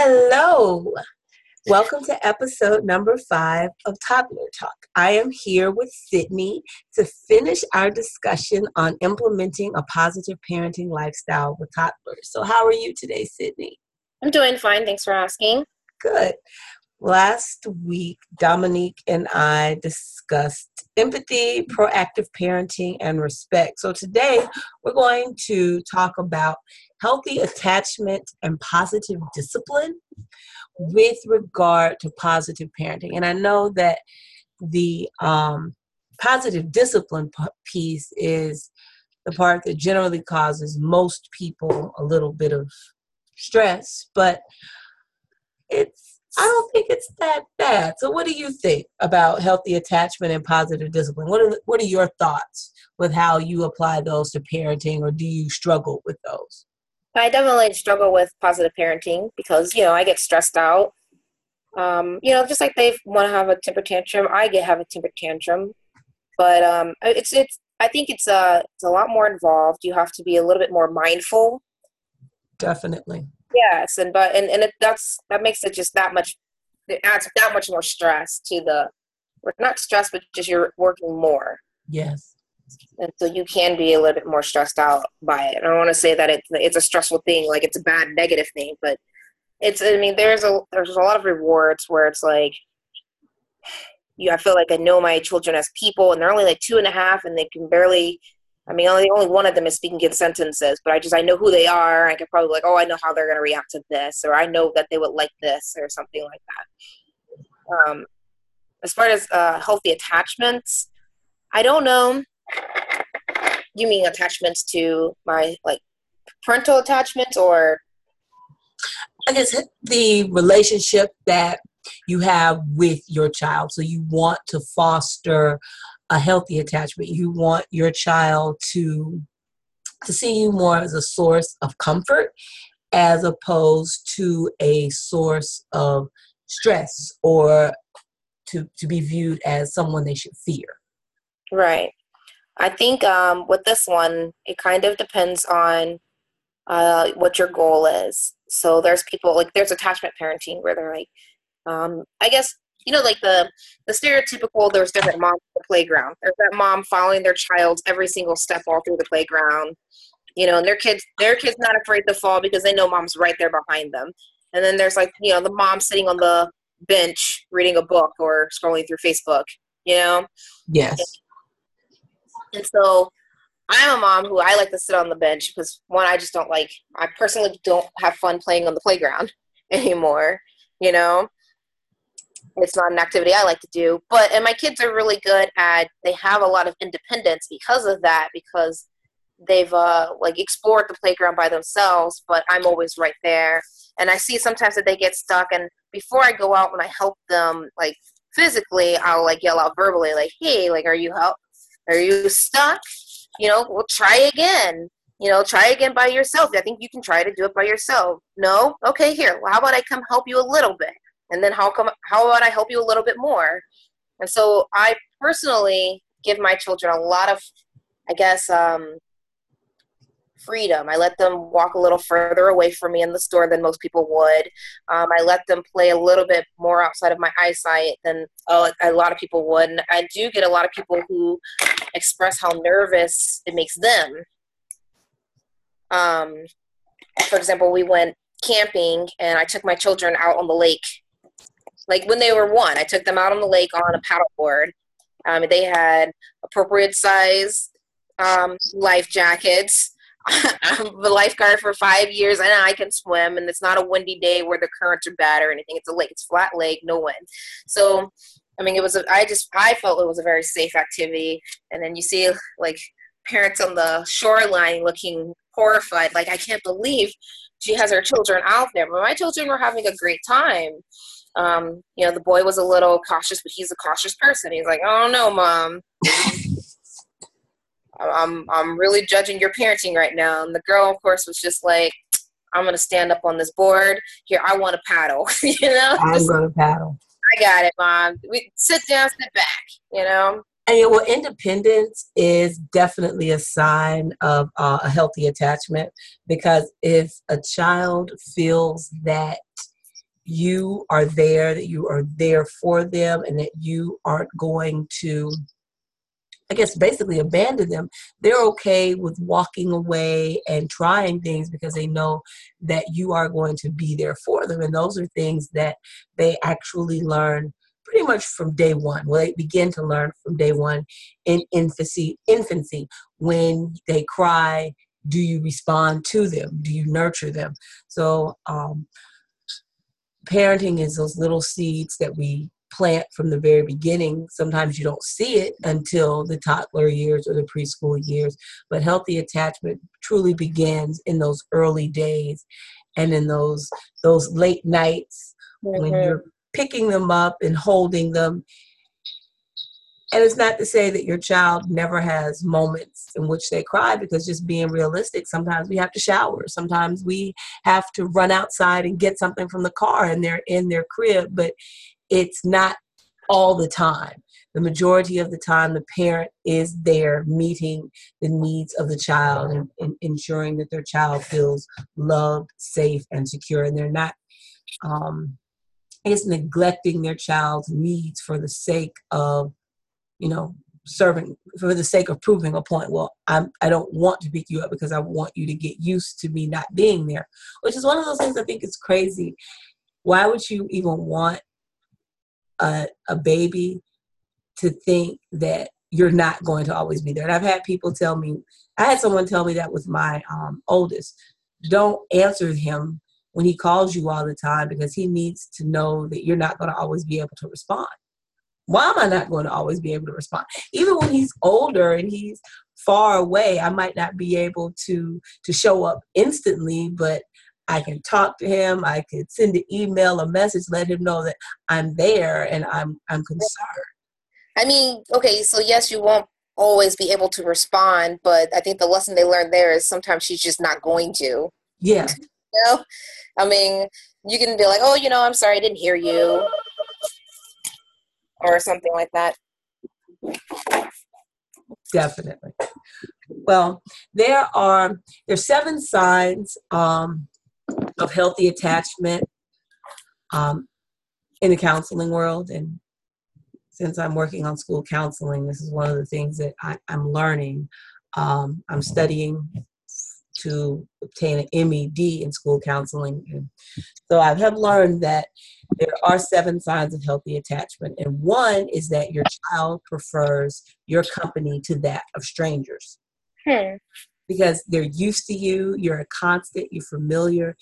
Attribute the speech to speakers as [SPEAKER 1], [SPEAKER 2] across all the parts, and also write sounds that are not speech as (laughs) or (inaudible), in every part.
[SPEAKER 1] Hello. Welcome to episode number five of Toddler Talk. I am here with Sydny to finish our discussion on implementing a positive parenting lifestyle with toddlers. So, how are you today, Sydny?
[SPEAKER 2] I'm doing fine. Thanks for asking.
[SPEAKER 1] Good. Last week, Dominique and I discussed empathy, proactive parenting, and respect. So today, we're going to talk about healthy attachment and positive discipline with regard to positive parenting. And I know that the um, positive discipline piece is the part that generally causes most people a little bit of stress, but it's I don't think it's that bad. So, what do you think about healthy attachment and positive discipline? What are what are your thoughts with how you apply those to parenting, or do you struggle with those?
[SPEAKER 2] I definitely struggle with positive parenting because you know I get stressed out. Um, you know, just like they want to have a temper tantrum, I get have a temper tantrum. But um, it's it's I think it's a uh, it's a lot more involved. You have to be a little bit more mindful.
[SPEAKER 1] Definitely.
[SPEAKER 2] Yes, and but and and it, that's that makes it just that much. It adds that much more stress to the, not stress, but just you're working more.
[SPEAKER 1] Yes.
[SPEAKER 2] And so you can be a little bit more stressed out by it. I don't want to say that it's it's a stressful thing, like it's a bad negative thing, but it's. I mean, there's a there's a lot of rewards where it's like, (sighs) you. I feel like I know my children as people, and they're only like two and a half, and they can barely I mean, only only one of them is speaking in sentences, but I just I know who they are. I could probably like, oh, I know how they're going to react to this, or I know that they would like this, or something like that. Um, as far as uh, healthy attachments, I don't know. You mean attachments to my like parental attachments, or
[SPEAKER 1] I guess the relationship that you have with your child. So you want to foster a healthy attachment. You want your child to to see you more as a source of comfort as opposed to a source of stress or to, to be viewed as someone they should fear.
[SPEAKER 2] Right. I think um, with this one, it kind of depends on uh, what your goal is. So there's people like there's attachment parenting where they're like, um, I guess you know, like the the stereotypical. There's different moms at the playground. There's that mom following their child every single step all through the playground. You know, and their kids, their kids not afraid to fall because they know mom's right there behind them. And then there's like, you know, the mom sitting on the bench reading a book or scrolling through Facebook. You know.
[SPEAKER 1] Yes.
[SPEAKER 2] And so I'm a mom who I like to sit on the bench because one, I just don't like. I personally don't have fun playing on the playground (laughs) anymore. You know, it's not an activity I like to do. But and my kids are really good at they have a lot of independence because of that because they've uh like explored the playground by themselves, but I'm always right there. And I see sometimes that they get stuck and before I go out when I help them like physically, I'll like yell out verbally like, "Hey, like are you help are you stuck? You know, we'll try again." You know, try again by yourself. I think you can try to do it by yourself. No? Okay, here. Well, how about I come help you a little bit? and then how come how about i help you a little bit more and so i personally give my children a lot of i guess um, freedom i let them walk a little further away from me in the store than most people would um, i let them play a little bit more outside of my eyesight than uh, a lot of people would and i do get a lot of people who express how nervous it makes them um, for example we went camping and i took my children out on the lake like when they were one, I took them out on the lake on a paddleboard. Um, they had appropriate size um, life jackets. (laughs) I'm a lifeguard for five years and I can swim and it's not a windy day where the currents are bad or anything. It's a lake, it's flat lake, no wind. So, I mean, it was, a, I just, I felt it was a very safe activity. And then you see like parents on the shoreline looking horrified, like, I can't believe she has her children out there. But my children were having a great time um, you know, the boy was a little cautious, but he's a cautious person. He's like, "Oh no, mom, (laughs) I'm I'm really judging your parenting right now." And the girl, of course, was just like, "I'm gonna stand up on this board here. I want to paddle." (laughs) you know,
[SPEAKER 1] I'm gonna paddle.
[SPEAKER 2] I got it, mom. We sit down, sit back. You know.
[SPEAKER 1] And yeah, well, independence is definitely a sign of uh, a healthy attachment because if a child feels that you are there, that you are there for them, and that you aren't going to, I guess, basically abandon them. They're okay with walking away and trying things because they know that you are going to be there for them. And those are things that they actually learn pretty much from day one. Well, they begin to learn from day one in infancy. Infancy, when they cry, do you respond to them? Do you nurture them? So, um, parenting is those little seeds that we plant from the very beginning. Sometimes you don't see it until the toddler years or the preschool years, but healthy attachment truly begins in those early days and in those those late nights mm-hmm. when you're picking them up and holding them and it's not to say that your child never has moments in which they cry because just being realistic, sometimes we have to shower. Sometimes we have to run outside and get something from the car and they're in their crib, but it's not all the time. The majority of the time, the parent is there meeting the needs of the child and, and ensuring that their child feels loved, safe, and secure. And they're not, um, I guess, neglecting their child's needs for the sake of you know, serving for the sake of proving a point. Well, I'm I don't want to pick you up because I want you to get used to me not being there, which is one of those things I think is crazy. Why would you even want a a baby to think that you're not going to always be there? And I've had people tell me, I had someone tell me that with my um, oldest. Don't answer him when he calls you all the time because he needs to know that you're not going to always be able to respond why am I not going to always be able to respond? Even when he's older and he's far away, I might not be able to to show up instantly, but I can talk to him. I could send an email, a message, let him know that I'm there and I'm I'm concerned.
[SPEAKER 2] I mean, okay, so yes, you won't always be able to respond, but I think the lesson they learned there is sometimes she's just not going to.
[SPEAKER 1] Yeah. (laughs)
[SPEAKER 2] you know? I mean, you can be like, "Oh, you know, I'm sorry, I didn't hear you." or something like that.
[SPEAKER 1] Definitely. Well, there are there's seven signs um, of healthy attachment um, in the counseling world, and since I'm working on school counseling, this is one of the things that I, am learning. Um, I'm studying to obtain an MED in school counseling, and so I have learned that there are seven signs of healthy attachment. And one is that your child prefers your company to that of strangers. Hmm. Because they're used to you, you're a constant, you're familiar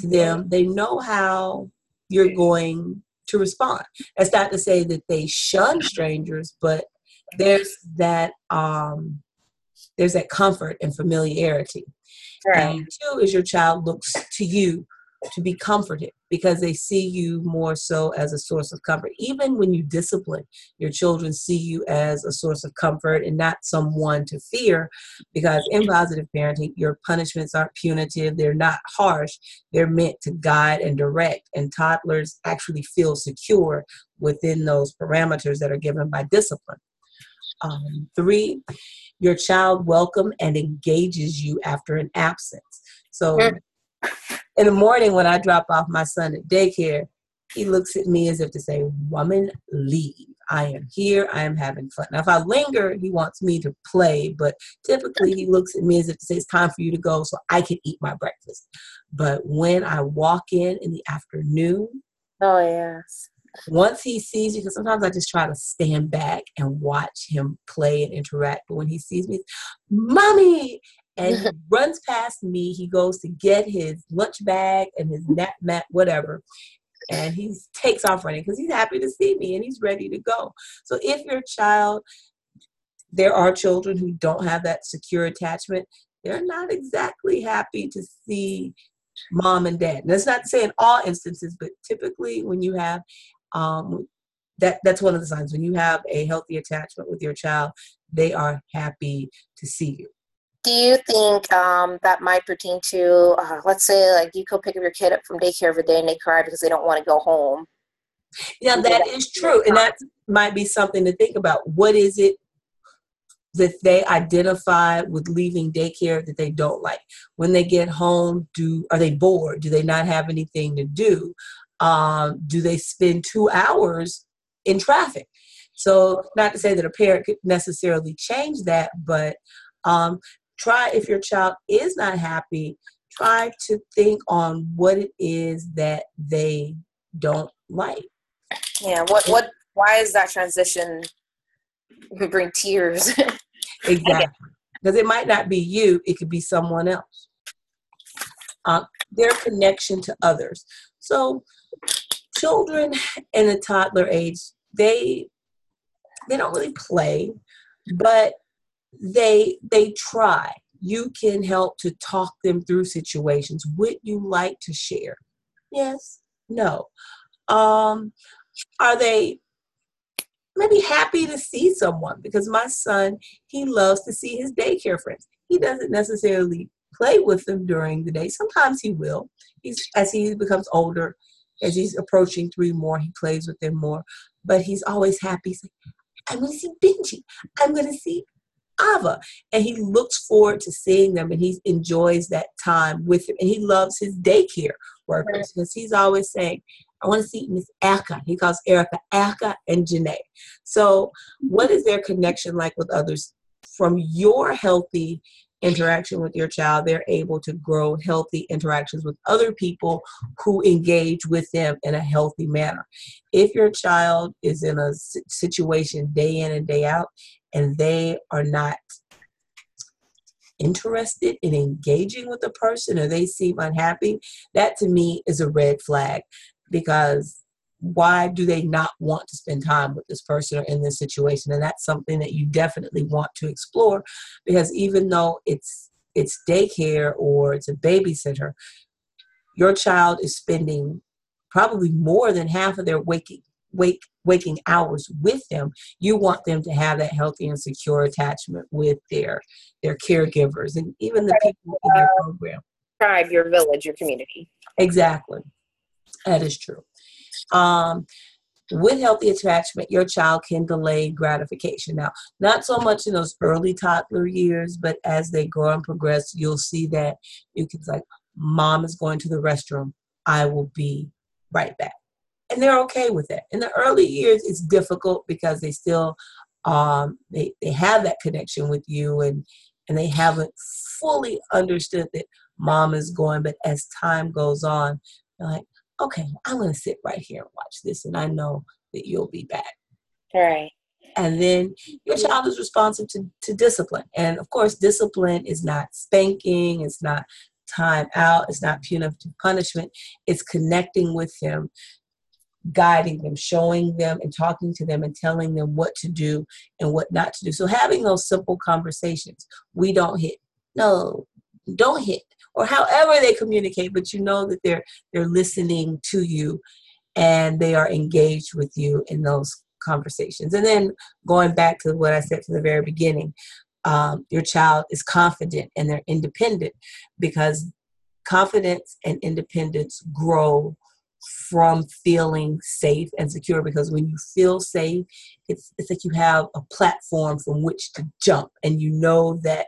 [SPEAKER 1] to them. They know how you're going to respond. That's not to say that they shun strangers, but there's that um, there's that comfort and familiarity. Right. And two is your child looks to you to be comforted because they see you more so as a source of comfort. Even when you discipline, your children see you as a source of comfort and not someone to fear because in positive parenting, your punishments aren't punitive, they're not harsh, they're meant to guide and direct. And toddlers actually feel secure within those parameters that are given by discipline. Um, three, your child welcome and engages you after an absence. So, in the morning when I drop off my son at daycare, he looks at me as if to say, Woman, leave. I am here. I am having fun. Now, if I linger, he wants me to play, but typically he looks at me as if to say, It's time for you to go so I can eat my breakfast. But when I walk in in the afternoon,
[SPEAKER 2] oh, yes.
[SPEAKER 1] Once he sees you, because sometimes I just try to stand back and watch him play and interact. But when he sees me, Mommy! And he (laughs) runs past me. He goes to get his lunch bag and his nap mat, whatever. And he takes off running because he's happy to see me and he's ready to go. So if your child, there are children who don't have that secure attachment, they're not exactly happy to see mom and dad. And that's not to say in all instances, but typically when you have um, that that's one of the signs when you have a healthy attachment with your child, they are happy to see you
[SPEAKER 2] do you think um, that might pertain to, uh, let's say, like you go pick up your kid up from daycare every day and they cry because they don't want to go home?
[SPEAKER 1] Yeah, that is true. And that might be something to think about. What is it that they identify with leaving daycare that they don't like? When they get home, do are they bored? Do they not have anything to do? Um, do they spend two hours in traffic? So, not to say that a parent could necessarily change that, but um, try if your child is not happy, try to think on what it is that they don't like.
[SPEAKER 2] Yeah, what what why is that transition (laughs) bring tears? (laughs)
[SPEAKER 1] exactly. Because it might not be you, it could be someone else. Uh, their connection to others. So children in the toddler age, they they don't really play, but they they try. You can help to talk them through situations. Would you like to share? Yes. No. Um, are they maybe happy to see someone? Because my son, he loves to see his daycare friends. He doesn't necessarily play with them during the day. Sometimes he will. He's as he becomes older, as he's approaching three more, he plays with them more. But he's always happy. He's like, I'm going to see Benji. I'm going to see Ava. And he looks forward to seeing them and he enjoys that time with them. And he loves his daycare workers because he's always saying, I want to see Miss Erica. He calls Erica Erica and Janae. So, what is their connection like with others? From your healthy interaction with your child, they're able to grow healthy interactions with other people who engage with them in a healthy manner. If your child is in a situation day in and day out and they are not interested in engaging with the person or they seem unhappy, that to me is a red flag. Because why do they not want to spend time with this person or in this situation? And that's something that you definitely want to explore because even though it's it's daycare or it's a babysitter your child is spending probably more than half of their waking wake waking hours with them you want them to have that healthy and secure attachment with their their caregivers and even the people in your program
[SPEAKER 2] tribe your village your community
[SPEAKER 1] exactly that is true um, with healthy attachment, your child can delay gratification. Now, not so much in those early toddler years, but as they grow and progress, you'll see that you can like, mom is going to the restroom. I will be right back. And they're okay with that. In the early years, it's difficult because they still um, they, they have that connection with you and and they haven't fully understood that mom is going. But as time goes on, they're like, okay, I'm to sit right here and watch this, and I know that you'll be back.
[SPEAKER 2] Right.
[SPEAKER 1] And then your child is responsive to, to discipline. And of course, discipline is not spanking, it's not time out, it's not punitive punishment, it's connecting with them, guiding them, showing them, and talking to them, and telling them what to do and what not to do. So, having those simple conversations we don't hit, no, don't hit, or however they communicate, but you know that they're they're listening to you and they are engaged with you in those conversations. And then going back to what I said from the very beginning, um, your child is confident and they're independent because confidence and independence grow from feeling safe and secure because when you feel safe it's it's like you have a platform from which to jump and you know that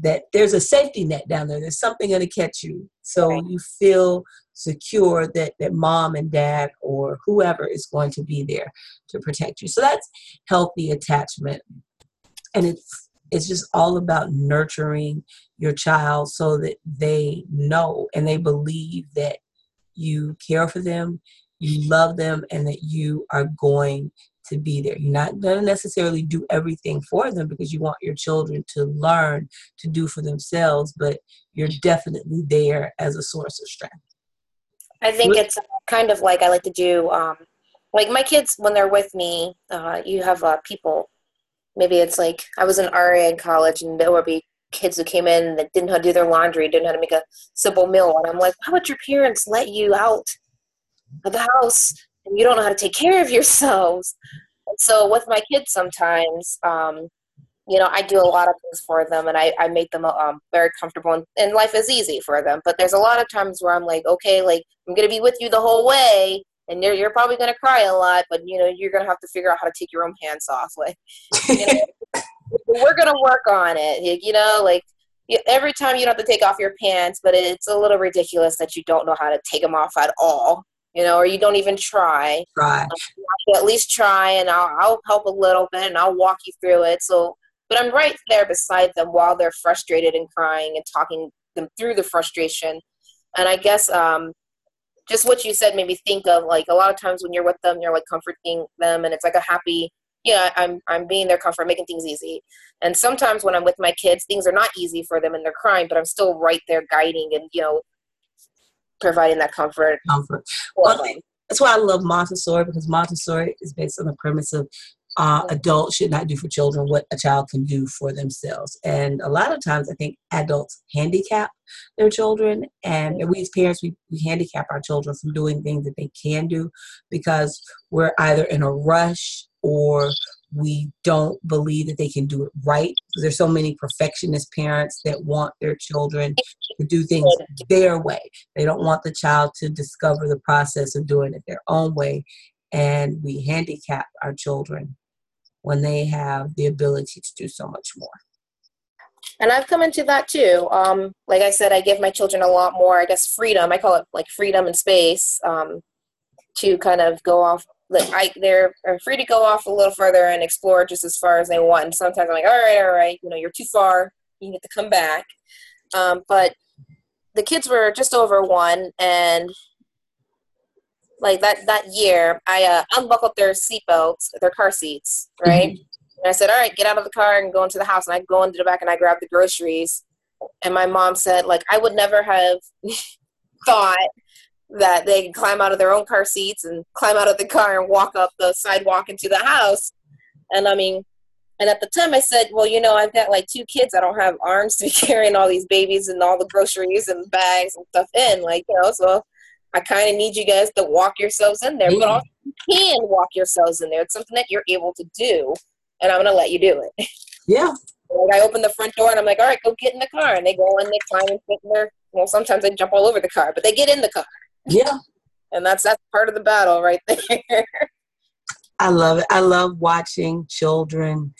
[SPEAKER 1] that there's a safety net down there. There's something going to catch you. So right. you feel secure that, that mom and dad or whoever is going to be there to protect you. So that's healthy attachment. And it's it's just all about nurturing your child so that they know and they believe that you care for them, you love them, and that you are going to be there. You're not going to necessarily do everything for them because you want your children to learn to do for themselves, but you're definitely there as a source of strength.
[SPEAKER 2] I think it's kind of like I like to do, um, like my kids, when they're with me, uh, you have uh, people, maybe it's like I was an RA in college and there would be kids who came in that didn't know how to do their laundry, didn't know how to make a simple meal. And I'm like, why would your parents let you out of the house and you don't know how to take care of yourselves. And so with my kids, sometimes, um, you know, I do a lot of things for them and I, I make them um, very comfortable and, and life is easy for them. But there's a lot of times where I'm like, okay, like I'm going to be with you the whole way and you're, you're probably going to cry a lot, but you know, you're going to have to figure out how to take your own pants off. Like, you know, (laughs) we're going to work on it. You know, like every time you don't have to take off your pants, but it's a little ridiculous that you don't know how to take them off at all you know, or you don't even try.
[SPEAKER 1] Try.
[SPEAKER 2] Um, at least try, and I'll, I'll help a little bit, and I'll walk you through it. So, but I'm right there beside them while they're frustrated and crying and talking them through the frustration. And I guess um, just what you said made me think of like a lot of times when you're with them, you're like comforting them, and it's like a happy yeah, I'm I'm being their comfort, making things easy. And sometimes when I'm with my kids, things are not easy for them and they're crying, but I'm still right there guiding and you know providing that comfort.
[SPEAKER 1] Comfort. Well, that's why I love Montessori because Montessori is based on the premise of uh, adults should not do for children what a child can do for themselves. And a lot of times, I think adults handicap their children, and we as parents, we, we handicap our children from doing things that they can do because we're either in a rush or we don't believe that they can do it right. There's so many perfectionist parents that want their children to do things their way. They don't want the child to discover the process of doing it their own way. And we handicap our children when they have the ability to do so much more.
[SPEAKER 2] And I've come into that too. Um, like I said, I give my children a lot more, I guess, freedom. I call it like freedom and space um, to kind of go off like I, they're free to go off a little further and explore just as far as they want. And sometimes I'm like, all right, all right, you know, you're too far. You need to come back. Um, but the kids were just over one, and like that that year, I uh, unbuckled their seatbelts, their car seats, right? Mm-hmm. And I said, all right, get out of the car and go into the house. And I go into the back and I grab the groceries. And my mom said, like, I would never have (laughs) thought that they can climb out of their own car seats and climb out of the car and walk up the sidewalk into the house. And I mean, and at the time I said, well, you know, I've got like two kids. I don't have arms to (laughs) be carrying all these babies and all the groceries and bags and stuff in. Like, you know, so I kind of need you guys to walk yourselves in there. But mm. also, you can walk yourselves in there. It's something that you're able to do. And I'm going to let you do it. (laughs)
[SPEAKER 1] Yeah.
[SPEAKER 2] Like I open the front door and I'm like, all right, go get in the car. And they go in, they climb and sit in there. Well, sometimes they jump all over the car, but they get in the car.
[SPEAKER 1] Yeah.
[SPEAKER 2] And that's that's part of the battle right (laughs) there.
[SPEAKER 1] I love it. I love watching children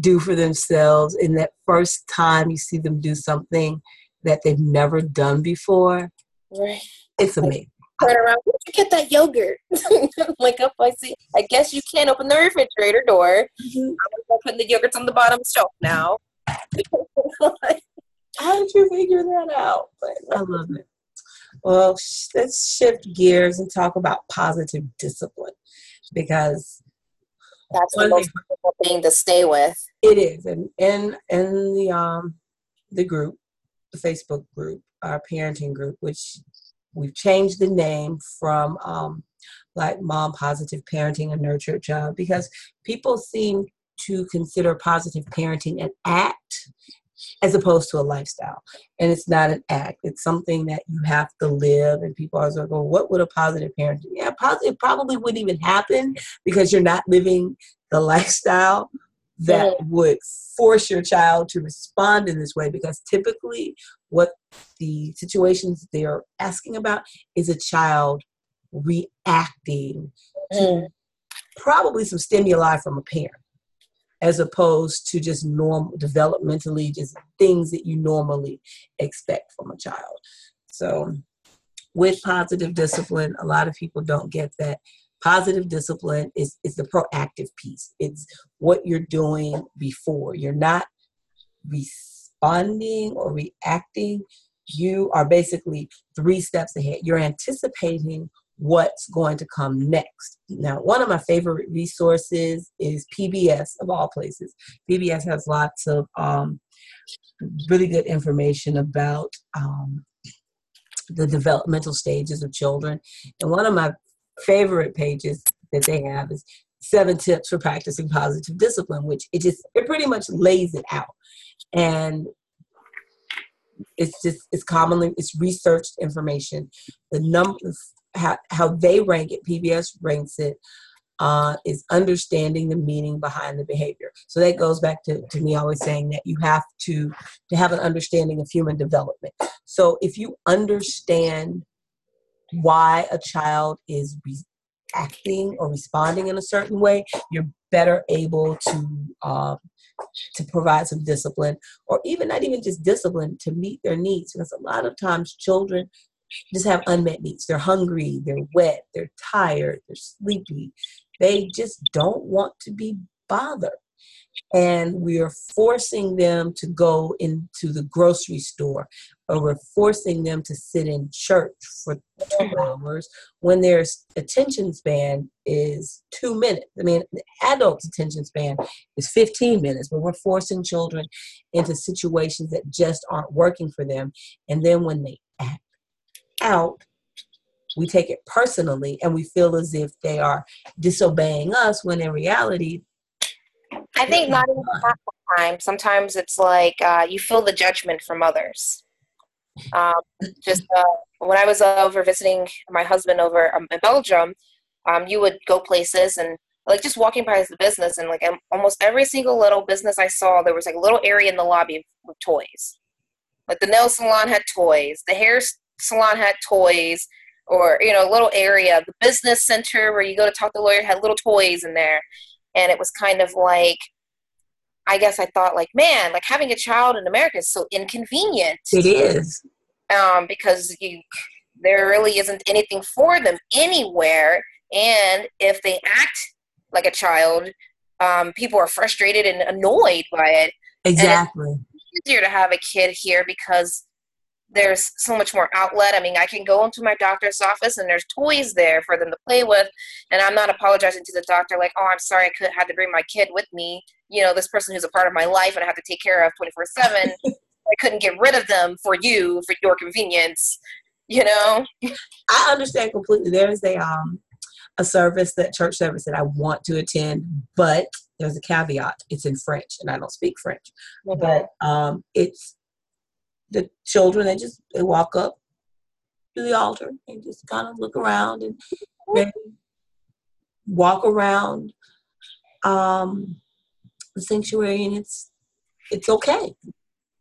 [SPEAKER 1] do for themselves in that first time you see them do something that they've never done before.
[SPEAKER 2] Right.
[SPEAKER 1] It's amazing.
[SPEAKER 2] Turn around. Where'd you get that yogurt? (laughs) like up, I see. I guess you can't open the refrigerator door. Mm-hmm. I'm putting the yogurts on the bottom shelf now. (laughs)
[SPEAKER 1] How did you figure that out? But I love it. Well, let's shift gears and talk about positive discipline because
[SPEAKER 2] that's the most difficult thing to stay with.
[SPEAKER 1] It is, and in in the um the group, the Facebook group, our parenting group, which we've changed the name from um like mom positive parenting and nurture child because people seem to consider positive parenting an act as opposed to a lifestyle. And it's not an act. It's something that you have to live. And people always go, what would a positive parent do? Yeah, positive probably wouldn't even happen because you're not living the lifestyle that would force your child to respond in this way because typically what the situations they're asking about is a child reacting to mm. probably some stimuli from a parent as opposed to just normal developmentally just things that you normally expect from a child. So with positive discipline a lot of people don't get that. Positive discipline is, is the proactive piece. It's what you're doing before. You're not responding or reacting. You are basically three steps ahead. You're anticipating what's going to come next. Now, one of my favorite resources is PBS, of all places. PBS has lots of um, really good information about um, the developmental stages of children. And one of my favorite pages that they have is seven tips for practicing positive discipline, which it just it pretty much lays it out. And it's just it's commonly it's researched information. The numbers how, how they rank it, PBS ranks it, uh, is understanding the meaning behind the behavior. So that goes back to, to me always saying that you have to to have an understanding of human development. So if you understand why a child is reacting or responding in a certain way, you're better able to uh, to provide some discipline, or even not even just discipline to meet their needs. Because a lot of times children just have unmet needs. They're hungry, they're wet, they're tired, they're sleepy. They just don't want to be bothered and we are forcing them to go into the grocery store or we're forcing them to sit in church for two mm-hmm. hours when their attention span is two minutes. I mean, the adult's attention span is 15 minutes, but we're forcing children into situations that just aren't working for them. And then when they act out, we take it personally and we feel as if they are disobeying us when in reality
[SPEAKER 2] I think not even half the time. Sometimes it's like uh, you feel the judgment from others. Um, just uh, when I was over visiting my husband over um, in Belgium, um, you would go places and like just walking by the business and like almost every single little business I saw, there was like a little area in the lobby with toys. Like the nail salon had toys, the hair salon had toys, or you know, a little area. The business center where you go to talk to the lawyer had little toys in there. And it was kind of like i guess i thought like man like having a child in america is so inconvenient.
[SPEAKER 1] It is.
[SPEAKER 2] Um, because you there really isn't anything for them anywhere. And if they act like a child um, people are frustrated and annoyed by it.
[SPEAKER 1] Exactly.
[SPEAKER 2] easier to have a kid here because there's so much more outlet. I mean, I can go into my doctor's office and there's toys there for them to play with, and I'm not apologizing to the doctor like, "Oh, I'm sorry, I could had to bring my kid with me." You know, this person who's a part of my life and I have to take care of 24 seven. (laughs) I couldn't get rid of them for you for your convenience. You know.
[SPEAKER 1] I understand completely. There's a um a service that church service that I want to attend, but there's a caveat. It's in French, and I don't speak French. Mm-hmm. But um, it's the children they just they walk up to the altar and just kind of look around and walk around um, the sanctuary and it's it's okay.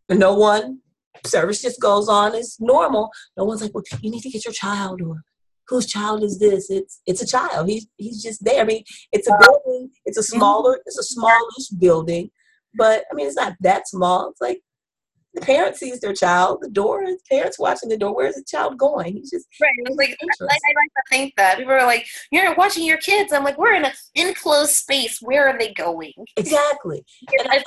[SPEAKER 1] And no one service just goes on as normal. No one's like well you need to get your child or whose child is this? It's it's a child. He's he's just there. I mean it's a building. It's a mm-hmm. smaller it's a smallish building but i mean it's not that small. It's like the parent sees their child, the door, the parents watching the door. Where's the child going? He's just
[SPEAKER 2] right. Like, I, I like to think that people are like, "You're watching your kids." I'm like, "We're in an enclosed space. Where are they going?"
[SPEAKER 1] Exactly. (laughs)
[SPEAKER 2] if, I,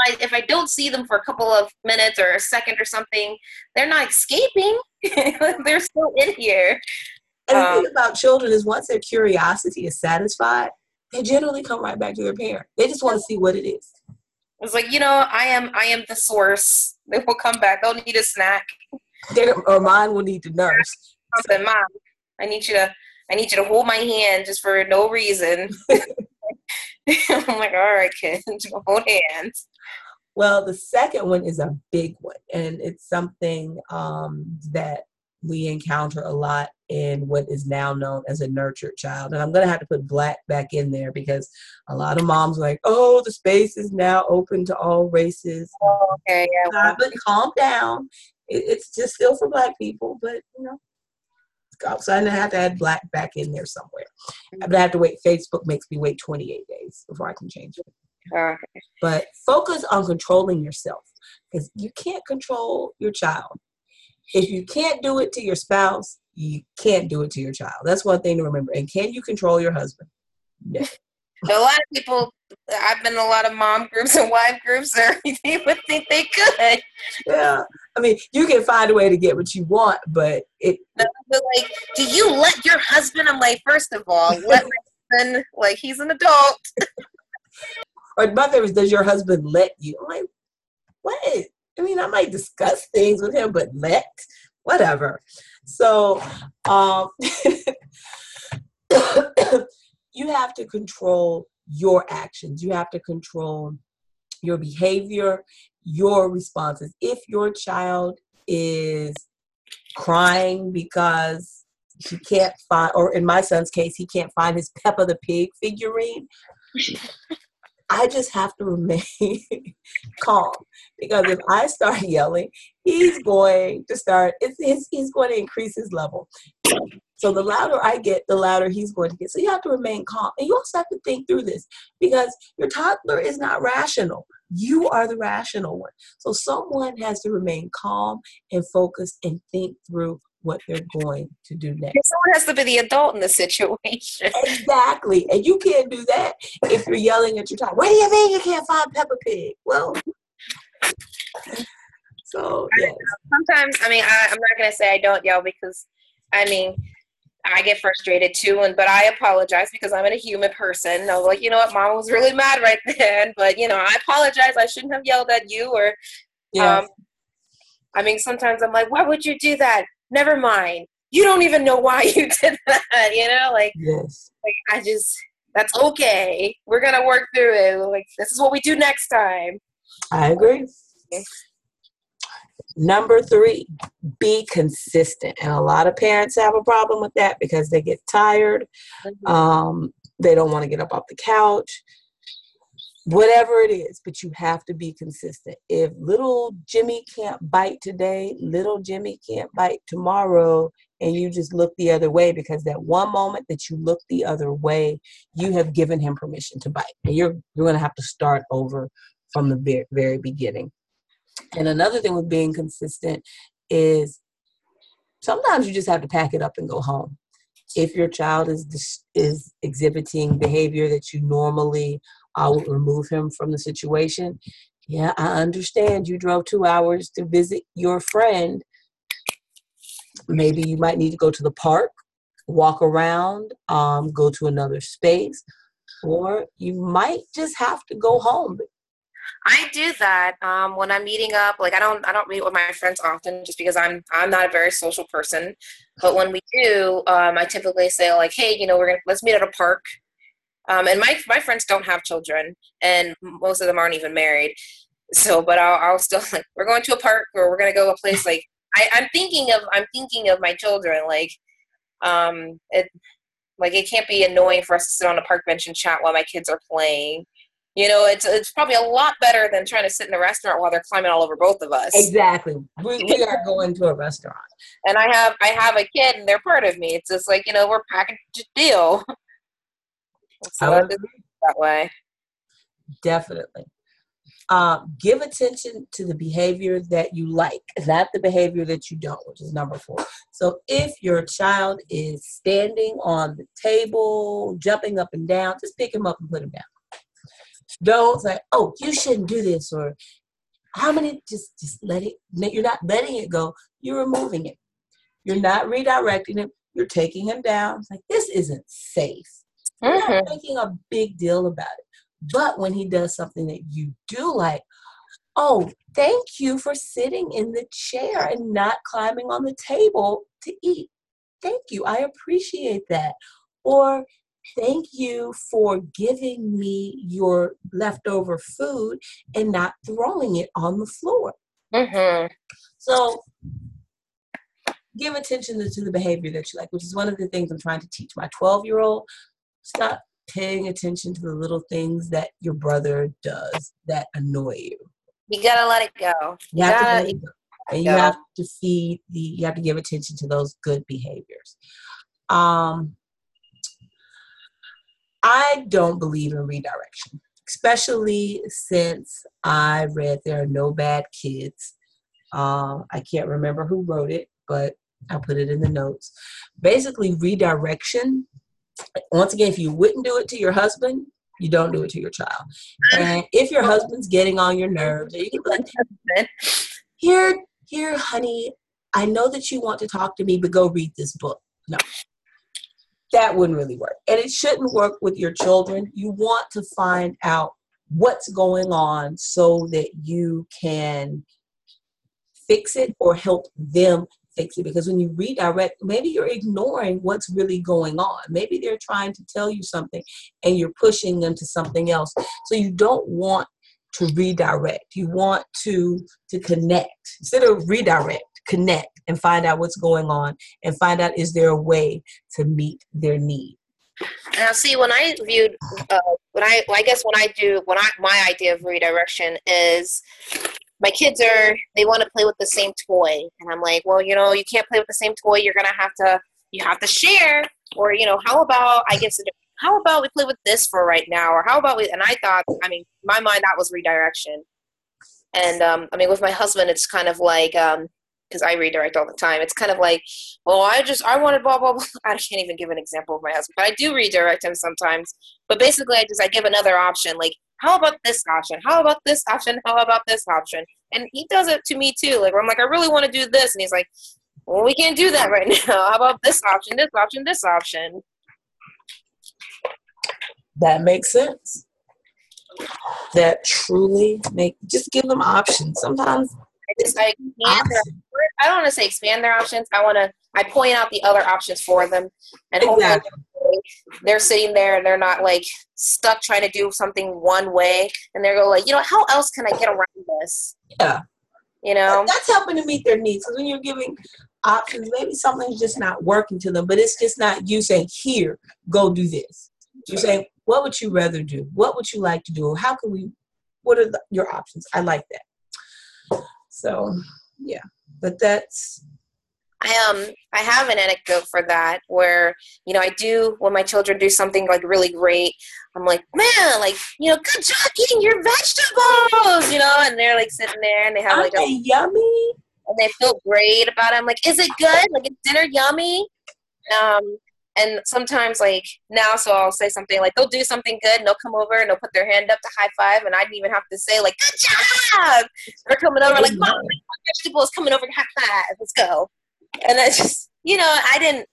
[SPEAKER 2] I, if I don't see them for a couple of minutes or a second or something, they're not escaping. (laughs) they're still in here.
[SPEAKER 1] And the thing um, about children is, once their curiosity is satisfied, they generally come right back to their parent. They just want to see what it is.
[SPEAKER 2] It's like you know, I am, I am the source (laughs) they will come back. They'll need a snack.
[SPEAKER 1] or mine will need to nurse.
[SPEAKER 2] Something, mom. I need you to. I need you to hold my hand just for no reason. (laughs) I'm like, all right, kids, (laughs) hold hands.
[SPEAKER 1] Well, the second one is a big one, and it's something um, that we encounter a lot in what is now known as a nurtured child. And I'm going to have to put black back in there because a lot of moms like, oh, the space is now open to all races.
[SPEAKER 2] Oh, okay, yeah.
[SPEAKER 1] Uh, but calm down. It's just still for black people, but you know. So I have to add black back in there somewhere. Mm-hmm. But I have to wait. Facebook makes me wait 28 days before I can change it.
[SPEAKER 2] Okay.
[SPEAKER 1] But focus on controlling yourself because you can't control your child. If you can't do it to your spouse, you can't do it to your child. That's one thing to remember. And can you control your husband?
[SPEAKER 2] No. (laughs) a lot of people I've been in a lot of mom groups and wife groups or (laughs) they would think they could.
[SPEAKER 1] Yeah. I mean, you can find a way to get what you want, but it
[SPEAKER 2] but like, do you let your husband? I'm like, first of all, (laughs) let my husband like he's an adult.
[SPEAKER 1] or my favorite is does your husband let you? I'm like, what? I mean, I might discuss things with him, but let whatever. So, um, (coughs) you have to control your actions. You have to control your behavior, your responses. If your child is crying because he can't find, or in my son's case, he can't find his Peppa the Pig figurine. I just have to remain (laughs) calm because if I start yelling, he's going to start. It's, it's, he's going to increase his level. So the louder I get, the louder he's going to get. So you have to remain calm, and you also have to think through this because your toddler is not rational. You are the rational one. So someone has to remain calm and focused and think through what they're going to do next.
[SPEAKER 2] Someone has to be the adult in the situation.
[SPEAKER 1] Exactly. And you can't do that if you're yelling at your child. What do you mean you can't find Peppa Pig? Well, so yes.
[SPEAKER 2] Sometimes, I mean, I, I'm not going to say I don't yell because, I mean, I get frustrated too, and but I apologize because I'm in a human person. I was like, you know what, mom was really mad right (laughs) then, but you know, I apologize. I shouldn't have yelled at you, or. Um, I mean, sometimes I'm like, why would you do that? Never mind. You don't even know why you (laughs) did that. You know, like,
[SPEAKER 1] yes.
[SPEAKER 2] like I just that's okay. We're gonna work through it. Like this is what we do next time.
[SPEAKER 1] I agree. Number three, be consistent. And a lot of parents have a problem with that because they get tired. Mm-hmm. Um, they don't want to get up off the couch. Whatever it is, but you have to be consistent. If little Jimmy can't bite today, little Jimmy can't bite tomorrow, and you just look the other way because that one moment that you look the other way, you have given him permission to bite. And you're you're gonna have to start over from the very, very beginning. And another thing with being consistent is sometimes you just have to pack it up and go home. If your child is is exhibiting behavior that you normally uh, would remove him from the situation, yeah, I understand you drove two hours to visit your friend. Maybe you might need to go to the park, walk around, um, go to another space, or you might just have to go home
[SPEAKER 2] I do that um, when I'm meeting up. Like I don't, I don't meet with my friends often, just because I'm, I'm not a very social person. But when we do, um, I typically say like, "Hey, you know, we're gonna let's meet at a park." Um, and my my friends don't have children, and most of them aren't even married. So, but I'll, I'll still (laughs) like, we're going to a park, or we're gonna go a place like I, I'm thinking of, I'm thinking of my children. Like, um, it, like it can't be annoying for us to sit on a park bench and chat while my kids are playing you know, it's it's probably a lot better than trying to sit in a restaurant while they're climbing all over both of us.
[SPEAKER 1] Exactly. We, we (laughs) are going to a restaurant.
[SPEAKER 2] And I have I have a kid and they're part of me. It's just like, you know, we're packaged deal. (laughs) so that way.
[SPEAKER 1] Definitely. Uh, give attention to the behavior that you like, not the behavior that you don't, which is number four. So if your child is standing on the table, jumping up and down, just pick him up and put him down don't say, oh, you shouldn't do this or how many just just let it you're not letting it go, you're removing it. You're not redirecting him, you're taking him down. It's like this isn't safe. You're mm-hmm. not making a big deal about it. But when he does something that you do like, oh, thank you for sitting in the chair and not climbing on the table to eat. Thank you. I appreciate that. Or Thank you for giving me your leftover food and not throwing it on the floor. Mm-hmm. So, give attention to, to the behavior that you like, which is one of the things I'm trying to teach my 12 year old. Stop paying attention to the little things that your brother does that annoy you.
[SPEAKER 2] You gotta let it go.
[SPEAKER 1] You, you have gotta, to let it go. And you have to feed the you have to give attention to those good behaviors. Um I don't believe in redirection, especially since I read There Are No Bad Kids. Uh, I can't remember who wrote it, but I'll put it in the notes. Basically, redirection, once again, if you wouldn't do it to your husband, you don't do it to your child. And if your husband's getting on your nerves, you can like, here, here, honey, I know that you want to talk to me, but go read this book. No, that wouldn't really work. And it shouldn't work with your children. You want to find out what's going on so that you can fix it or help them fix it. Because when you redirect, maybe you're ignoring what's really going on. Maybe they're trying to tell you something and you're pushing them to something else. So you don't want to redirect. You want to to connect instead of redirect connect and find out what's going on and find out is there a way to meet their need
[SPEAKER 2] now see when i viewed uh, when i well, i guess when i do when i my idea of redirection is my kids are they want to play with the same toy and i'm like well you know you can't play with the same toy you're gonna have to you have to share or you know how about i guess how about we play with this for right now or how about we and i thought i mean my mind that was redirection and um, i mean with my husband it's kind of like um, because I redirect all the time. It's kind of like, well, I just I wanted blah blah blah. (laughs) I can't even give an example of my husband, but I do redirect him sometimes. But basically, I just I give another option, like how about this option? How about this option? How about this option? And he does it to me too. Like I'm like, I really want to do this, and he's like, well, we can't do that right (laughs) now. How about this option? This option? This option?
[SPEAKER 1] That makes sense. That truly make just give them options. Sometimes
[SPEAKER 2] I just expand I don't want to say expand their options. I want to I point out the other options for them, and exactly. They're sitting there and they're not like stuck trying to do something one way, and they're go like, you know, how else can I get around this?
[SPEAKER 1] Yeah,
[SPEAKER 2] you know,
[SPEAKER 1] that's helping to meet their needs. Because when you're giving options, maybe something's just not working to them, but it's just not you saying, "Here, go do this." You're saying, "What would you rather do? What would you like to do? How can we? What are the, your options?" I like that. So yeah, but that's.
[SPEAKER 2] I um I have an anecdote for that where you know I do when my children do something like really great I'm like man like you know good job eating your vegetables you know and they're like sitting there and they have like
[SPEAKER 1] a yummy?
[SPEAKER 2] And they feel great about it. I'm like is it good? Like is dinner yummy? Um and sometimes like now so i'll say something like they'll do something good and they'll come over and they'll put their hand up to high five and i didn't even have to say like good job! They're coming over like mom vegetables coming over to high five. Let's go and it's just you know i didn't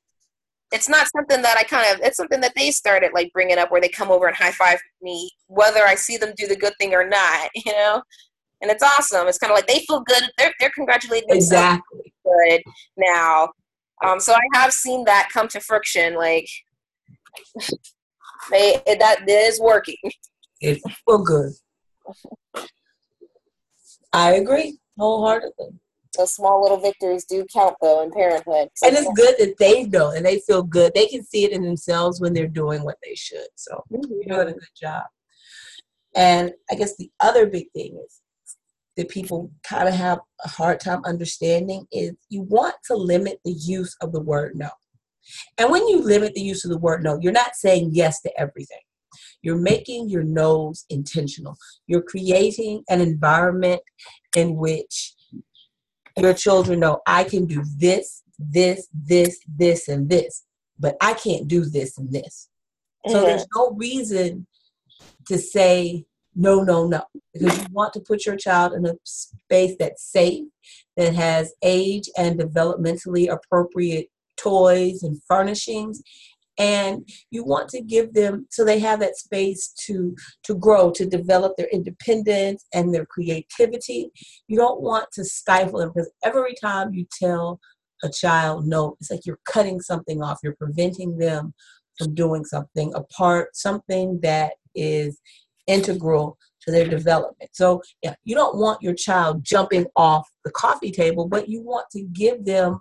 [SPEAKER 2] it's not something that i kind of it's something that they started like bringing up where they come over and high five me whether i see them do the good thing or not (laughs) you know and it's awesome it's kind of like they feel good they're, they're congratulating me
[SPEAKER 1] exactly
[SPEAKER 2] good now um, so I have seen that come to friction. Like they that is working.
[SPEAKER 1] It feel good. I agree wholeheartedly.
[SPEAKER 2] Those small little victories do count though in parenthood.
[SPEAKER 1] So and it's good that they know and they feel good. They can see it in themselves when they're doing what they should. So mm-hmm. you're doing a good job. And I guess the other big thing is that people kind of have a hard time understanding is you want to limit the use of the word no. And when you limit the use of the word no, you're not saying yes to everything. You're making your no's intentional. You're creating an environment in which your children know I can do this, this, this, this, and this, but I can't do this and this. So mm-hmm. there's no reason to say no, no, no. Because you want to put your child in a space that's safe, that has age and developmentally appropriate toys and furnishings. And you want to give them so they have that space to to grow, to develop their independence and their creativity. You don't want to stifle them because every time you tell a child no, it's like you're cutting something off. You're preventing them from doing something, a part, something that is integral to their development. So, yeah, you don't want your child jumping off the coffee table, but you want to give them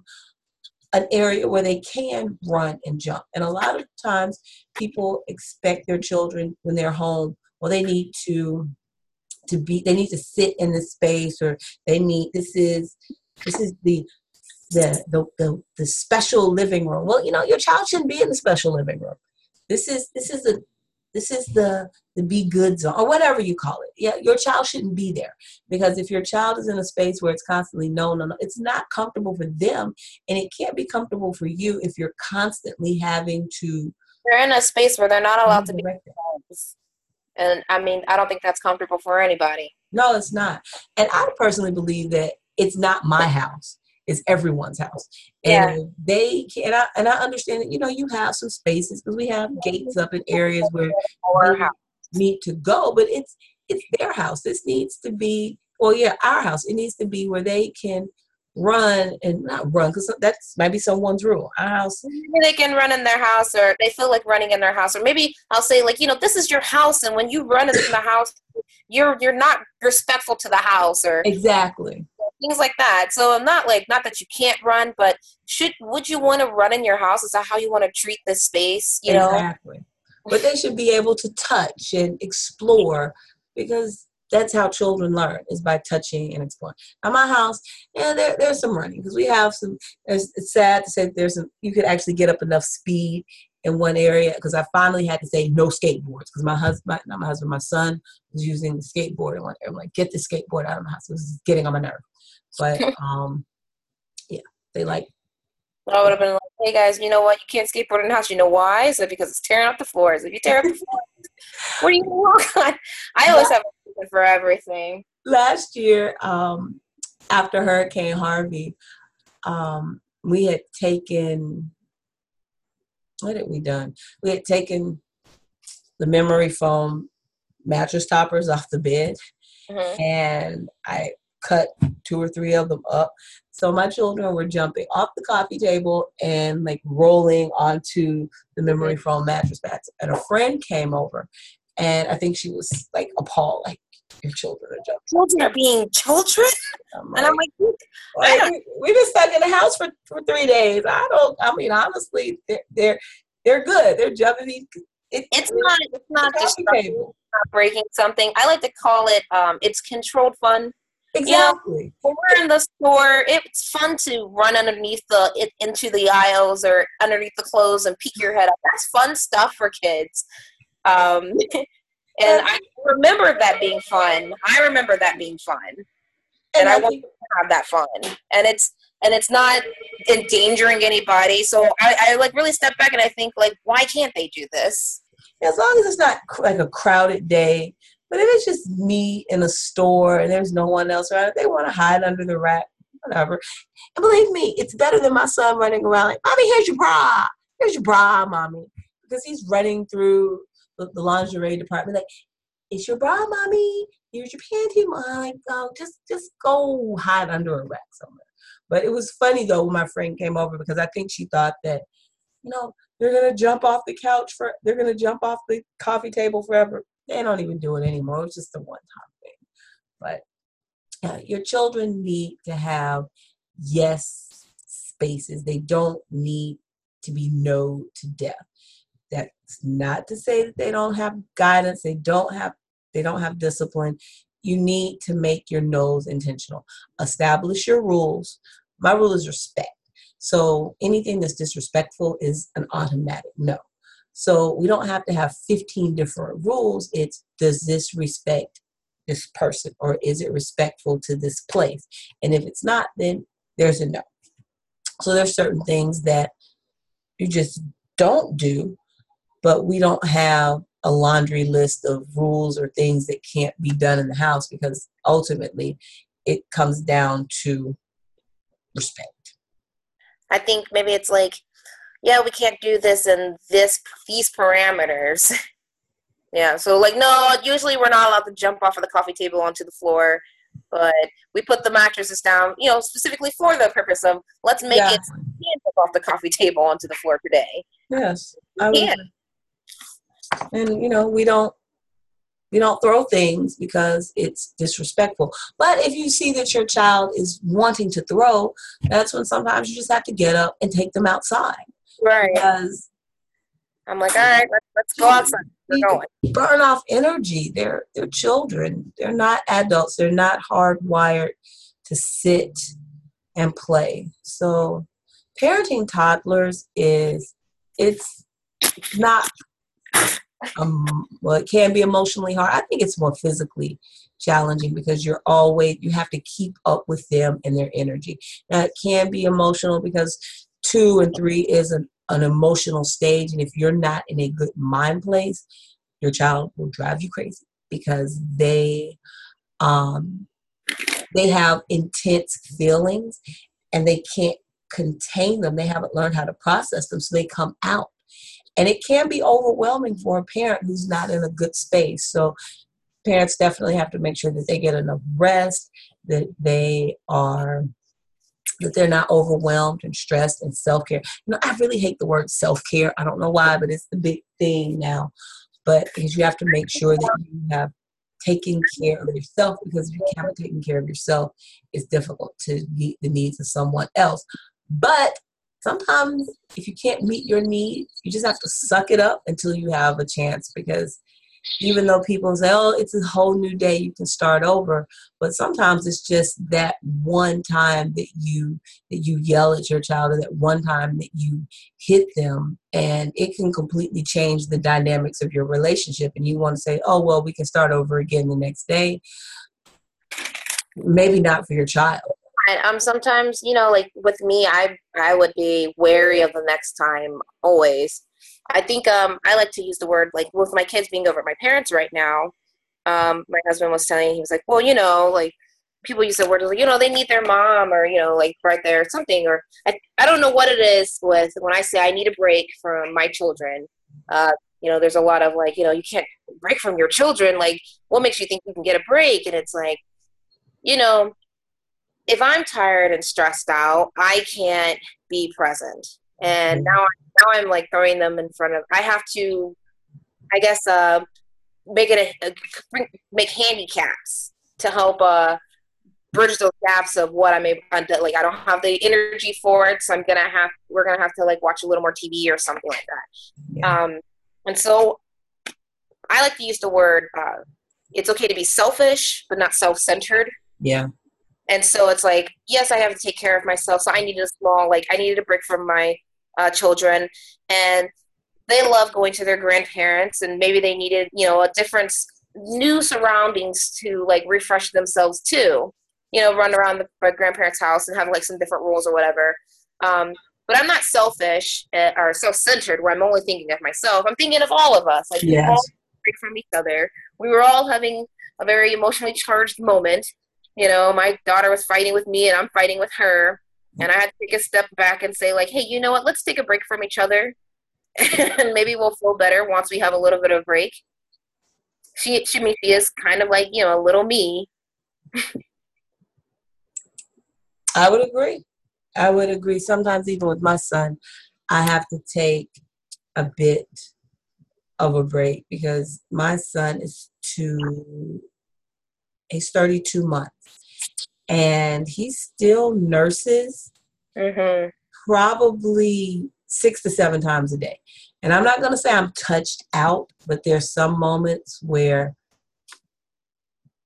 [SPEAKER 1] an area where they can run and jump. And a lot of times people expect their children when they're home, well, they need to to be they need to sit in the space or they need this is this is the the, the the the special living room. Well, you know, your child shouldn't be in the special living room. This is this is a this is the the be good zone or whatever you call it. Yeah your child shouldn't be there. Because if your child is in a space where it's constantly no no no it's not comfortable for them and it can't be comfortable for you if you're constantly having to
[SPEAKER 2] they're in a space where they're not allowed to be and i mean i don't think that's comfortable for anybody.
[SPEAKER 1] No it's not. And i personally believe that it's not my house is everyone's house. And yeah. they can, and I, and I understand that, you know, you have some spaces because we have gates up in areas where we need to go, but it's, it's their house. This needs to be, well, yeah, our house. It needs to be where they can run and not run because that's maybe someone's rule. Our house.
[SPEAKER 2] Maybe they can run in their house or they feel like running in their house. Or maybe I'll say like, you know, this is your house and when you run in the house, you're you're not respectful to the house or
[SPEAKER 1] exactly
[SPEAKER 2] things like that. So I'm not like not that you can't run, but should would you want to run in your house? Is that how you want to treat this space? You
[SPEAKER 1] know exactly. But they should be able to touch and explore because that's how children learn is by touching and exploring. At my house, yeah, there, there's some running because we have some. It's sad to say there's some. You could actually get up enough speed in one area because I finally had to say no skateboards because my husband, not my husband, my son was using the skateboard and I'm like, get the skateboard out of my house. This is getting on my nerve. But (laughs) um, yeah, they like.
[SPEAKER 2] I would have been like, "Hey guys, you know what? You can't skateboard in the house. You know why? Is it because it's tearing up the floors? If you tear up the floors, what do you gonna walk on?" I always have a reason for everything.
[SPEAKER 1] Last year, um, after Hurricane Harvey, um, we had taken. What had we done? We had taken the memory foam mattress toppers off the bed, mm-hmm. and I cut two or three of them up. So my children were jumping off the coffee table and like rolling onto the memory foam mattress pads. And a friend came over, and I think she was like appalled, like your children are jumping.
[SPEAKER 2] Children are being children, I'm and I'm like,
[SPEAKER 1] like we've been stuck in the house for, for three days. I don't. I mean, honestly, they're they're, they're good. They're jumping.
[SPEAKER 2] It, it's not. It's not just breaking something. I like to call it. Um, it's controlled fun.
[SPEAKER 1] Exactly.
[SPEAKER 2] You know, when we're in the store, it's fun to run underneath the it, into the aisles or underneath the clothes and peek your head up. That's fun stuff for kids. Um, (laughs) and I remember that being fun. I remember that being fun, and, and I, I want to have that fun. And it's and it's not endangering anybody. So I, I like really step back and I think like, why can't they do this?
[SPEAKER 1] As long as it's not like a crowded day, but if it's just me in a store and there's no one else around, they want to hide under the rack, whatever. And believe me, it's better than my son running around like, "Mommy, here's your bra. Here's your bra, mommy," because he's running through the, the lingerie department like, "It's your bra, mommy. Here's your panty, mom." Like, oh, just just go hide under a rack somewhere. But it was funny though when my friend came over because I think she thought that, you know, they're gonna jump off the couch for they're gonna jump off the coffee table forever. They don't even do it anymore. It's just a one time thing. But uh, your children need to have yes spaces. They don't need to be no to death. That's not to say that they don't have guidance. They don't have they don't have discipline. You need to make your no's intentional. Establish your rules. My rule is respect. So anything that's disrespectful is an automatic no. So we don't have to have 15 different rules. It's does this respect this person or is it respectful to this place? And if it's not, then there's a no. So there's certain things that you just don't do, but we don't have a laundry list of rules or things that can't be done in the house because ultimately it comes down to respect.
[SPEAKER 2] I think maybe it's like, yeah, we can't do this in this these parameters. (laughs) yeah, so like no, usually we're not allowed to jump off of the coffee table onto the floor, but we put the mattresses down, you know, specifically for the purpose of let's make yeah. it jump off the coffee (laughs) table onto the floor today.
[SPEAKER 1] Yes, I would. And you know, we don't we don't throw things because it's disrespectful. But if you see that your child is wanting to throw, that's when sometimes you just have to get up and take them outside.
[SPEAKER 2] Right.
[SPEAKER 1] Because
[SPEAKER 2] I'm like, all right, let's, let's go outside. We're going.
[SPEAKER 1] Burn off energy. They're they're children. They're not adults. They're not hardwired to sit and play. So parenting toddlers is it's not um, well, it can be emotionally hard. I think it's more physically challenging because you're always you have to keep up with them and their energy. Now it can be emotional because two and three is an, an emotional stage, and if you're not in a good mind place, your child will drive you crazy because they um, they have intense feelings and they can't contain them. They haven't learned how to process them, so they come out and it can be overwhelming for a parent who's not in a good space. So parents definitely have to make sure that they get enough rest, that they are that they're not overwhelmed and stressed and self-care. You know, I really hate the word self-care. I don't know why, but it's the big thing now. But because you have to make sure that you have taken care of yourself because if you haven't taken care of yourself, it's difficult to meet the needs of someone else. But sometimes if you can't meet your needs, you just have to suck it up until you have a chance because even though people say, oh, it's a whole new day, you can start over. But sometimes it's just that one time that you that you yell at your child or that one time that you hit them and it can completely change the dynamics of your relationship. And you want to say, oh well, we can start over again the next day. Maybe not for your child.
[SPEAKER 2] Um, sometimes you know, like with me, I I would be wary of the next time always. I think um I like to use the word like with my kids being over at my parents right now. Um, my husband was telling me he was like, well, you know, like people use the word like you know they need their mom or you know like right there or something or I, I don't know what it is with when I say I need a break from my children. Uh, you know, there's a lot of like you know you can't break from your children. Like, what makes you think you can get a break? And it's like, you know, if I'm tired and stressed out, I can't be present. And mm-hmm. now, now I'm like throwing them in front of. I have to, I guess, uh, make it a, a make handicaps to help uh bridge those gaps of what I'm able to like I don't have the energy for it, so I'm gonna have we're gonna have to like watch a little more TV or something like that. Yeah. Um, and so I like to use the word uh, it's okay to be selfish, but not self centered.
[SPEAKER 1] Yeah.
[SPEAKER 2] And so it's like, yes, I have to take care of myself. So I needed a small, like, I needed a break from my uh, children. And they love going to their grandparents, and maybe they needed, you know, a different new surroundings to like refresh themselves too. You know, run around the, my grandparents' house and have like some different rules or whatever. Um, but I'm not selfish uh, or self-centered where I'm only thinking of myself. I'm thinking of all of us. Like yes. we all break from each other. We were all having a very emotionally charged moment. You know, my daughter was fighting with me and I'm fighting with her. And I had to take a step back and say, like, hey, you know what? Let's take a break from each other. (laughs) and maybe we'll feel better once we have a little bit of break. She, she, she is kind of like, you know, a little me.
[SPEAKER 1] I would agree. I would agree. Sometimes, even with my son, I have to take a bit of a break because my son is two, he's 32 months and he still nurses mm-hmm. probably six to seven times a day. And I'm not going to say I'm touched out, but there's some moments where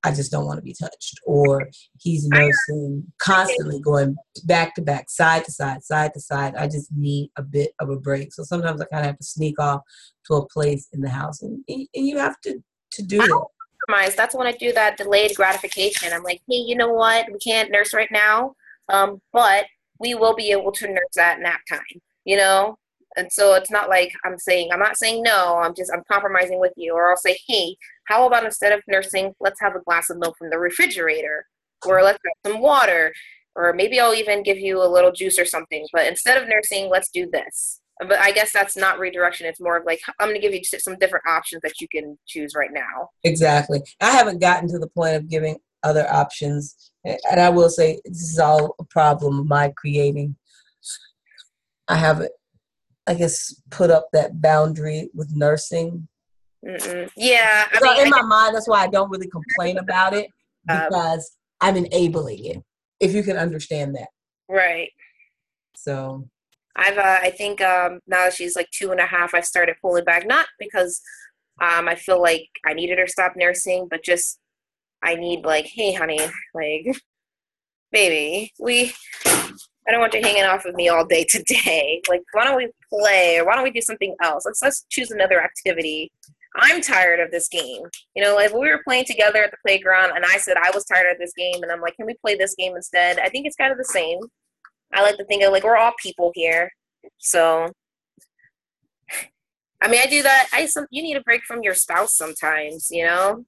[SPEAKER 1] I just don't want to be touched. Or he's nursing constantly going back to back, side to side, side to side. I just need a bit of a break. So sometimes I kind of have to sneak off to a place in the house, and, and you have to to do it.
[SPEAKER 2] Compromise. That's when I do that delayed gratification. I'm like, hey, you know what? We can't nurse right now, um, but we will be able to nurse at nap time. You know, and so it's not like I'm saying, I'm not saying no, I'm just, I'm compromising with you. Or I'll say, hey, how about instead of nursing, let's have a glass of milk from the refrigerator? Or let's have some water. Or maybe I'll even give you a little juice or something. But instead of nursing, let's do this. But I guess that's not redirection. It's more of like, I'm going to give you some different options that you can choose right now.
[SPEAKER 1] Exactly. I haven't gotten to the point of giving other options. And I will say, this is all a problem of my creating. I haven't I guess, put up that boundary with nursing.
[SPEAKER 2] Mm-mm. Yeah.
[SPEAKER 1] I so mean, in my mind, that's why I don't really complain about it (laughs) um, because um, I'm enabling it. If you can understand that.
[SPEAKER 2] Right.
[SPEAKER 1] So.
[SPEAKER 2] I've, uh, I think um, now that she's like two and a half, I've started pulling back, not because um, I feel like I needed her to stop nursing, but just I need like, hey, honey, like, baby, we I don't want you hanging off of me all day today. Like, why don't we play or why don't we do something else? Let's let's choose another activity. I'm tired of this game. You know, like we were playing together at the playground and I said I was tired of this game and I'm like, can we play this game instead? I think it's kind of the same. I like to think of like we're all people here. So I mean I do that. I some you need a break from your spouse sometimes, you know?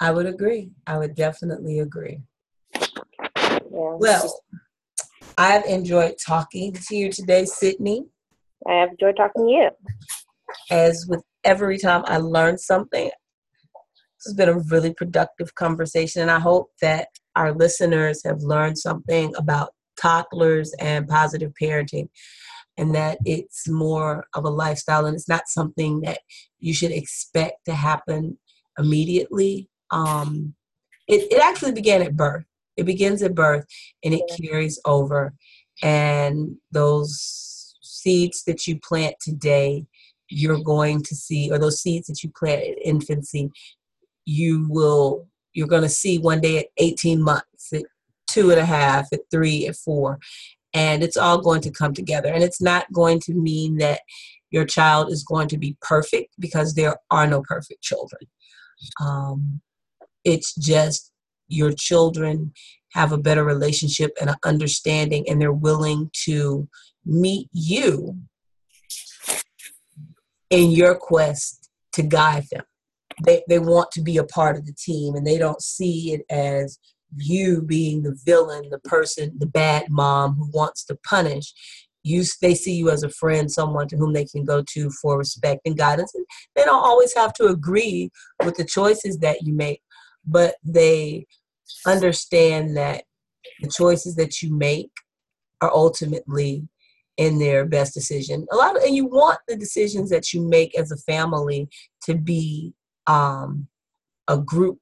[SPEAKER 1] I would agree. I would definitely agree. Yeah, well, just, I've enjoyed talking to you today, Sydny.
[SPEAKER 2] I have enjoyed talking to you.
[SPEAKER 1] As with every time I learn something, this has been a really productive conversation, and I hope that our listeners have learned something about toddlers and positive parenting, and that it's more of a lifestyle and it's not something that you should expect to happen immediately. Um, it, it actually began at birth. It begins at birth and it carries over. And those seeds that you plant today, you're going to see, or those seeds that you plant at infancy, you will, you're going to see one day at 18 months, at two and a half, at three, at four. And it's all going to come together. And it's not going to mean that your child is going to be perfect because there are no perfect children. Um, it's just your children have a better relationship and an understanding and they're willing to meet you in your quest to guide them. They, they want to be a part of the team and they don't see it as you being the villain, the person, the bad mom who wants to punish. You, they see you as a friend, someone to whom they can go to for respect and guidance. And they don't always have to agree with the choices that you make, but they understand that the choices that you make are ultimately in their best decision. A lot of, and you want the decisions that you make as a family to be um, a group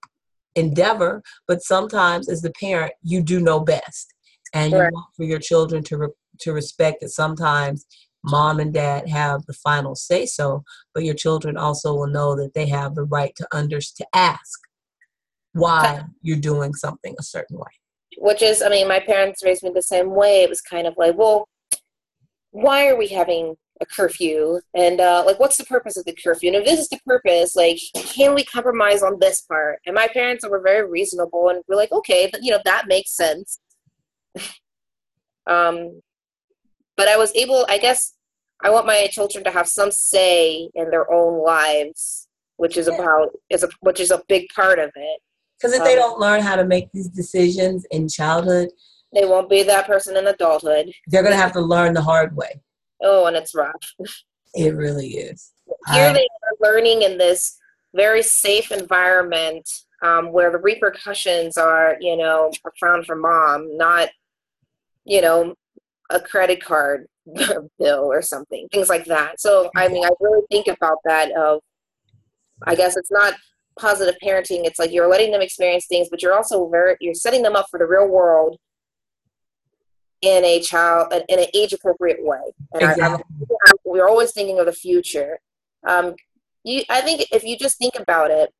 [SPEAKER 1] endeavor, but sometimes as the parent, you do know best, and right. you want for your children to re- to respect that sometimes mom and dad have the final say so, but your children also will know that they have the right to under to ask why you're doing something a certain way.
[SPEAKER 2] Which is, I mean, my parents raised me the same way. It was kind of like, well, why are we having a curfew? And uh, like, what's the purpose of the curfew? And if this is the purpose, like, can we compromise on this part? And my parents were very reasonable and we're like, okay, you know, that makes sense. (laughs) um, but I was able, I guess, I want my children to have some say in their own lives, which is about is a which is a big part of it.
[SPEAKER 1] Because if um, they don't learn how to make these decisions in childhood,
[SPEAKER 2] they won't be that person in adulthood.
[SPEAKER 1] They're going to have to learn the hard way.
[SPEAKER 2] Oh, and it's rough.
[SPEAKER 1] It really is.
[SPEAKER 2] Here I, they are learning in this very safe environment um, where the repercussions are, you know, profound for mom, not, you know, a credit card (laughs) bill or something, things like that. So, I mean, I really think about that of, I guess it's not positive parenting. It's like you're letting them experience things, but you're also very, you're setting them up for the real world in a child in an age appropriate way. And exactly. I, we're always thinking of the future. Um, you, I think if you just think about it,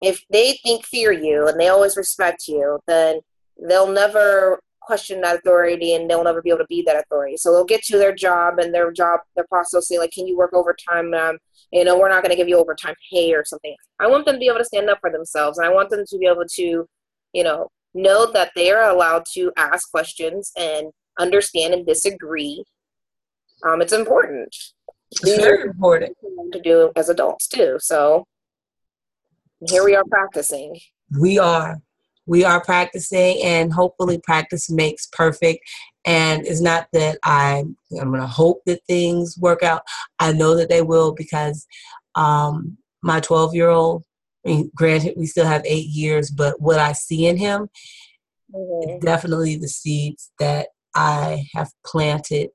[SPEAKER 2] if they think fear you and they always respect you, then they'll never question that authority and they'll never be able to be that authority. So they'll get to their job and their job, their process will say like, can you work overtime? Um, you know, we're not going to give you overtime pay or something. I want them to be able to stand up for themselves. And I want them to be able to, you know, know that they are allowed to ask questions and understand and disagree. Um, it's important.
[SPEAKER 1] It's very important
[SPEAKER 2] to do as adults too. So here we are practicing.
[SPEAKER 1] We are. We are practicing, and hopefully, practice makes perfect. And it's not that I'm, I'm going to hope that things work out. I know that they will because um, my 12 year old, I mean, granted, we still have eight years, but what I see in him mm-hmm. definitely the seeds that I have planted.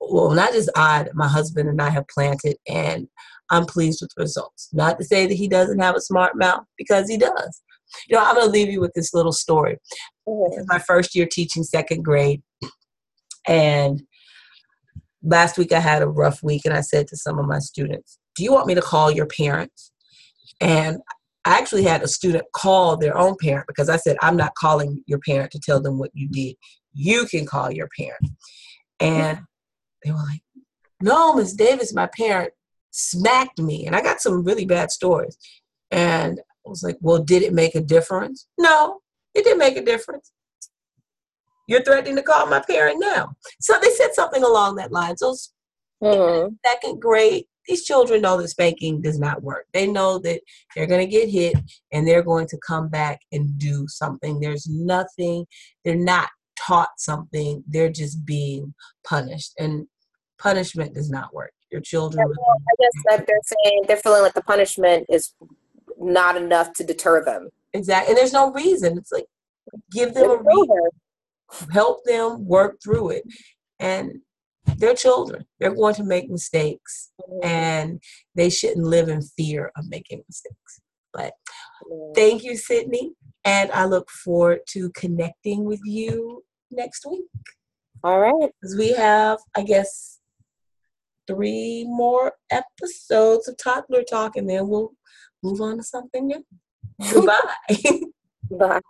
[SPEAKER 1] Well, not just I, my husband and I have planted, and I'm pleased with the results. Not to say that he doesn't have a smart mouth, because he does. You know, I'm going to leave you with this little story. Mm-hmm. my first year teaching second grade, and last week I had a rough week, and I said to some of my students, Do you want me to call your parents? And I actually had a student call their own parent because I said, I'm not calling your parent to tell them what you did. You can call your parent. And they were like, No, Miss Davis, my parent smacked me. And I got some really bad stories. And I was like, Well, did it make a difference? No, it didn't make a difference. You're threatening to call my parent now. So they said something along that line. So mm-hmm. second grade, these children know that spanking does not work. They know that they're going to get hit and they're going to come back and do something. There's nothing, they're not taught something, they're just being punished. And punishment does not work. Your children.
[SPEAKER 2] Yeah, well, I guess that they're saying they're feeling like the punishment is not enough to deter them.
[SPEAKER 1] Exactly. And there's no reason. It's like give them a reason, help them work through it. And they're children. They're going to make mistakes mm-hmm. and they shouldn't live in fear of making mistakes. But thank you, Sydny. And I look forward to connecting with you next week.
[SPEAKER 2] All right.
[SPEAKER 1] Because we have, I guess, three more episodes of Toddler Talk, and then we'll move on to something new. (laughs) Goodbye.
[SPEAKER 2] Bye.